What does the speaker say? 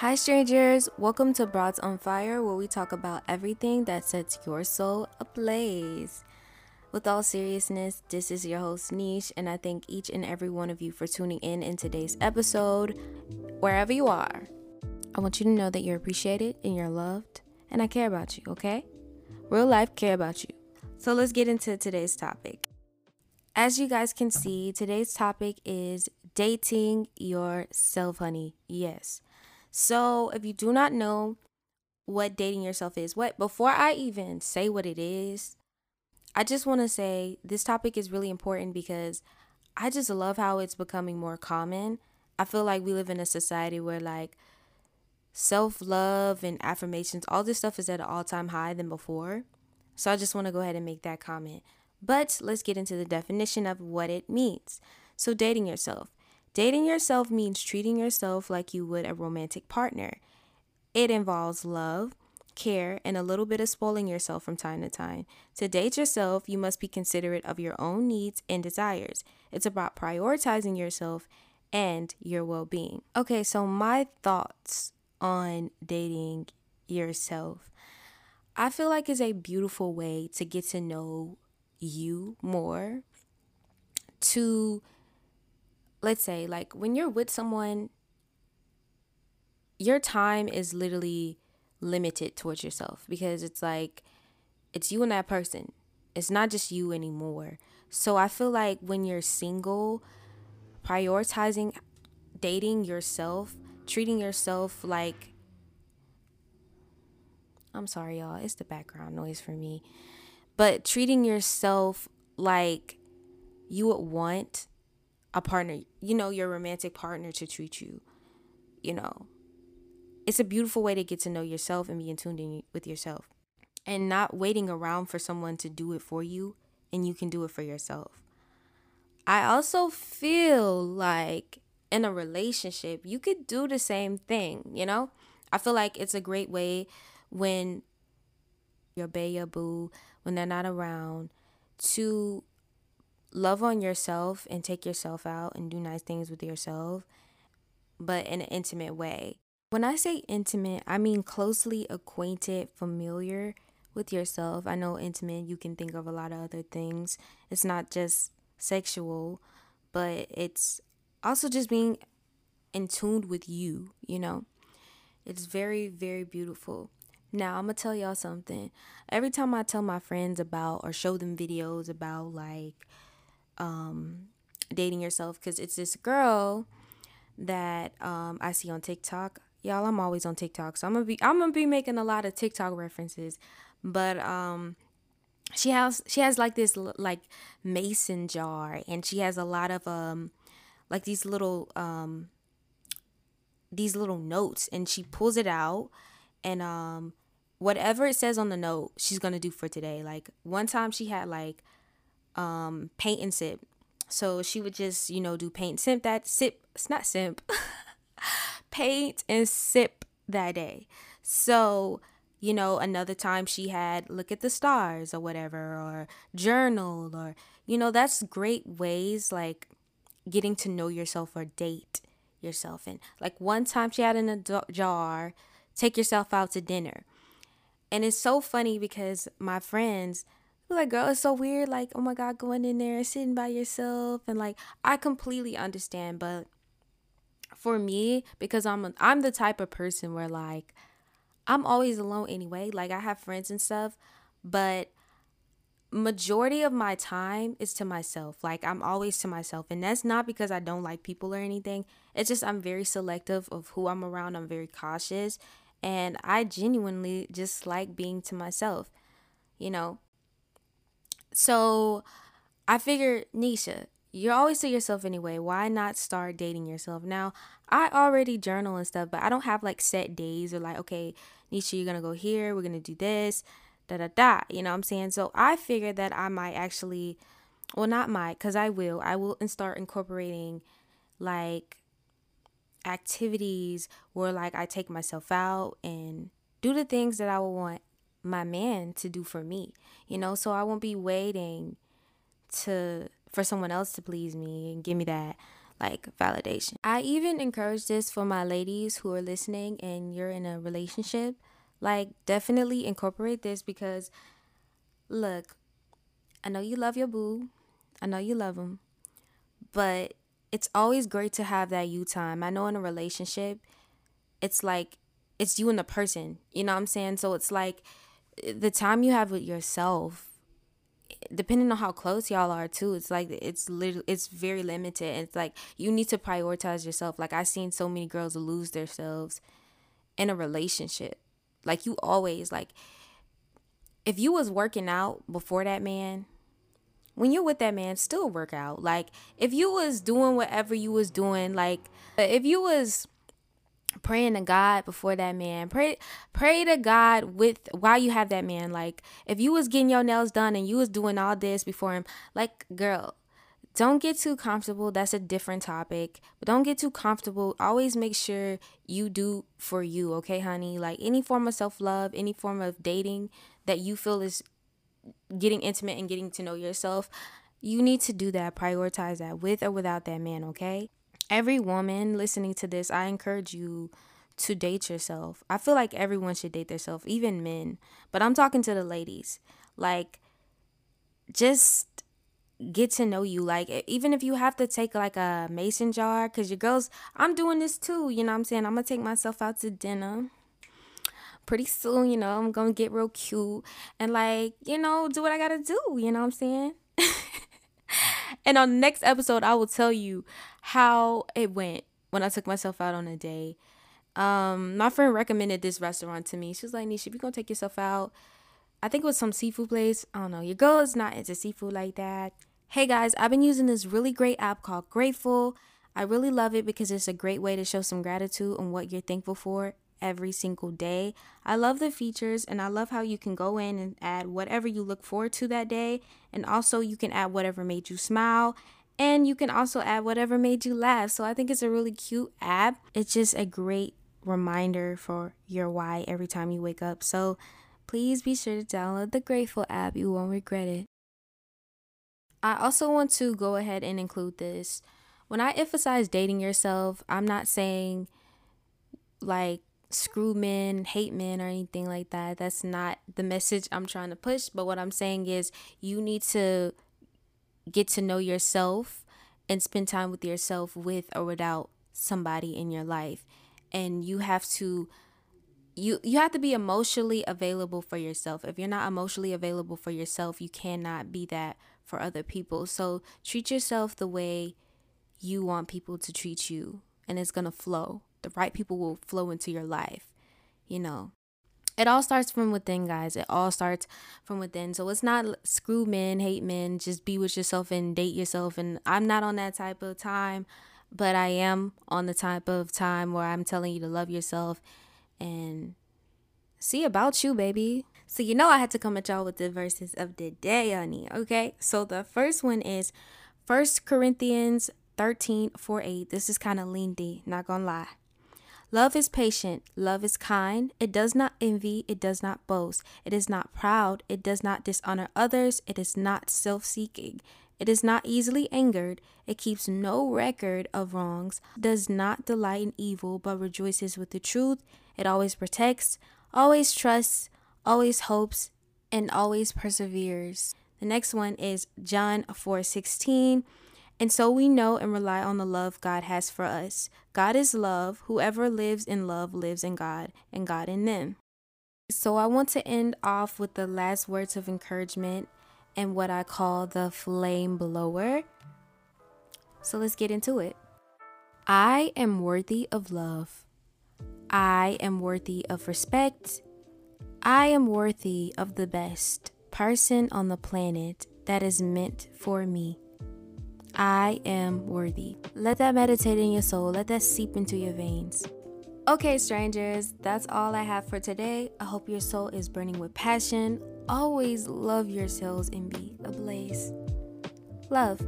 Hi, strangers. Welcome to Broads on Fire, where we talk about everything that sets your soul ablaze. With all seriousness, this is your host, Nisha, and I thank each and every one of you for tuning in in today's episode, wherever you are. I want you to know that you're appreciated and you're loved, and I care about you, okay? Real life care about you. So let's get into today's topic. As you guys can see, today's topic is dating yourself, honey. Yes. So, if you do not know what dating yourself is, what before I even say what it is, I just want to say this topic is really important because I just love how it's becoming more common. I feel like we live in a society where like self-love and affirmations, all this stuff is at an all-time high than before. So I just want to go ahead and make that comment. But let's get into the definition of what it means. So, dating yourself. Dating yourself means treating yourself like you would a romantic partner. It involves love, care, and a little bit of spoiling yourself from time to time. To date yourself, you must be considerate of your own needs and desires. It's about prioritizing yourself and your well being. Okay, so my thoughts on dating yourself. I feel like is a beautiful way to get to know you more to let's say like when you're with someone your time is literally limited towards yourself because it's like it's you and that person. It's not just you anymore. So i feel like when you're single prioritizing dating yourself treating yourself like i'm sorry y'all it's the background noise for me. But treating yourself like you would want a partner, you know, your romantic partner to treat you, you know. It's a beautiful way to get to know yourself and be in tune with yourself and not waiting around for someone to do it for you and you can do it for yourself. I also feel like in a relationship, you could do the same thing, you know? I feel like it's a great way when your bae, your boo, when they're not around, to love on yourself and take yourself out and do nice things with yourself, but in an intimate way. When I say intimate, I mean closely acquainted, familiar with yourself. I know intimate, you can think of a lot of other things. It's not just sexual, but it's also just being in tune with you, you know? It's very, very beautiful. Now, I'm gonna tell y'all something. Every time I tell my friends about or show them videos about like um, dating yourself, because it's this girl that um, I see on TikTok. Y'all, I'm always on TikTok, so I'm gonna be I'm gonna be making a lot of TikTok references. But um, she has she has like this like mason jar, and she has a lot of um, like these little um, these little notes, and she pulls it out, and um whatever it says on the note she's gonna do for today like one time she had like um paint and sip. So she would just you know do paint and sip that sip it's not simp paint and sip that day. So you know another time she had look at the stars or whatever or journal or you know that's great ways like getting to know yourself or date yourself. And like one time she had in a jar take yourself out to dinner. And it's so funny because my friends like, girl, it's so weird. Like, oh my God, going in there and sitting by yourself. And like, I completely understand. But for me, because I'm, a, I'm the type of person where like, I'm always alone anyway. Like, I have friends and stuff. But majority of my time is to myself. Like, I'm always to myself. And that's not because I don't like people or anything. It's just I'm very selective of who I'm around. I'm very cautious and I genuinely just like being to myself, you know. So I figured, Nisha, you're always to yourself anyway. Why not start dating yourself? Now, I already journal and stuff, but I don't have like set days or like, okay, Nisha, you're gonna go here, we're gonna do this, da da da. You know what I'm saying? So I figured that I might actually, well, not might, because I will, I will start incorporating like activities where like I take myself out and do the things that I would want my man to do for me. You know, so I won't be waiting to for someone else to please me and give me that like validation. I even encourage this for my ladies who are listening and you're in a relationship. Like, definitely incorporate this because, look, I know you love your boo, I know you love him, but it's always great to have that you time. I know in a relationship, it's like it's you and the person, you know what I'm saying? So it's like the time you have with yourself depending on how close y'all are too it's like it's literally it's very limited. It's like you need to prioritize yourself. Like i've seen so many girls lose themselves in a relationship. Like you always like if you was working out before that man when you're with that man still work out. Like if you was doing whatever you was doing like if you was praying to God before that man. Pray pray to God with while you have that man. Like if you was getting your nails done and you was doing all this before him, like girl, don't get too comfortable. That's a different topic. But don't get too comfortable. Always make sure you do for you, okay, honey? Like any form of self-love, any form of dating that you feel is getting intimate and getting to know yourself, you need to do that. Prioritize that with or without that man, okay? Every woman listening to this, I encourage you to date yourself. I feel like everyone should date themselves, even men. But I'm talking to the ladies. Like, just get to know you. Like, even if you have to take like a mason jar, because your girls, I'm doing this too. You know what I'm saying? I'm going to take myself out to dinner. Pretty soon, you know, I'm going to get real cute and like, you know, do what I got to do. You know what I'm saying? And on the next episode, I will tell you how it went when I took myself out on a day. Um, my friend recommended this restaurant to me. She was like, Nisha, you're gonna take yourself out, I think it was some seafood place. I don't know. Your girl is not into seafood like that. Hey guys, I've been using this really great app called Grateful. I really love it because it's a great way to show some gratitude on what you're thankful for every single day. I love the features and I love how you can go in and add whatever you look forward to that day. And also, you can add whatever made you smile. And you can also add whatever made you laugh. So I think it's a really cute app. It's just a great reminder for your why every time you wake up. So please be sure to download the Grateful app. You won't regret it. I also want to go ahead and include this. When I emphasize dating yourself, I'm not saying like screw men, hate men, or anything like that. That's not the message I'm trying to push. But what I'm saying is, you need to get to know yourself and spend time with yourself with or without somebody in your life. And you have to you you have to be emotionally available for yourself. If you're not emotionally available for yourself, you cannot be that for other people. So treat yourself the way you want people to treat you and it's going to flow the right people will flow into your life, you know. It all starts from within, guys. It all starts from within. So it's not screw men, hate men, just be with yourself and date yourself. And I'm not on that type of time, but I am on the type of time where I'm telling you to love yourself and see about you, baby. So you know I had to come at y'all with the verses of the day, honey. Okay. So the first one is First Corinthians 13 4 8. This is kind of lengthy, not gonna lie. Love is patient. Love is kind. It does not envy. It does not boast. It is not proud. It does not dishonor others. It is not self seeking. It is not easily angered. It keeps no record of wrongs. Does not delight in evil, but rejoices with the truth. It always protects, always trusts, always hopes, and always perseveres. The next one is John 4 16. And so we know and rely on the love God has for us. God is love. Whoever lives in love lives in God, and God in them. So I want to end off with the last words of encouragement and what I call the flame blower. So let's get into it. I am worthy of love. I am worthy of respect. I am worthy of the best person on the planet that is meant for me. I am worthy. Let that meditate in your soul, let that seep into your veins. Okay, strangers, that's all I have for today. I hope your soul is burning with passion. Always love yourselves and be ablaze. Love.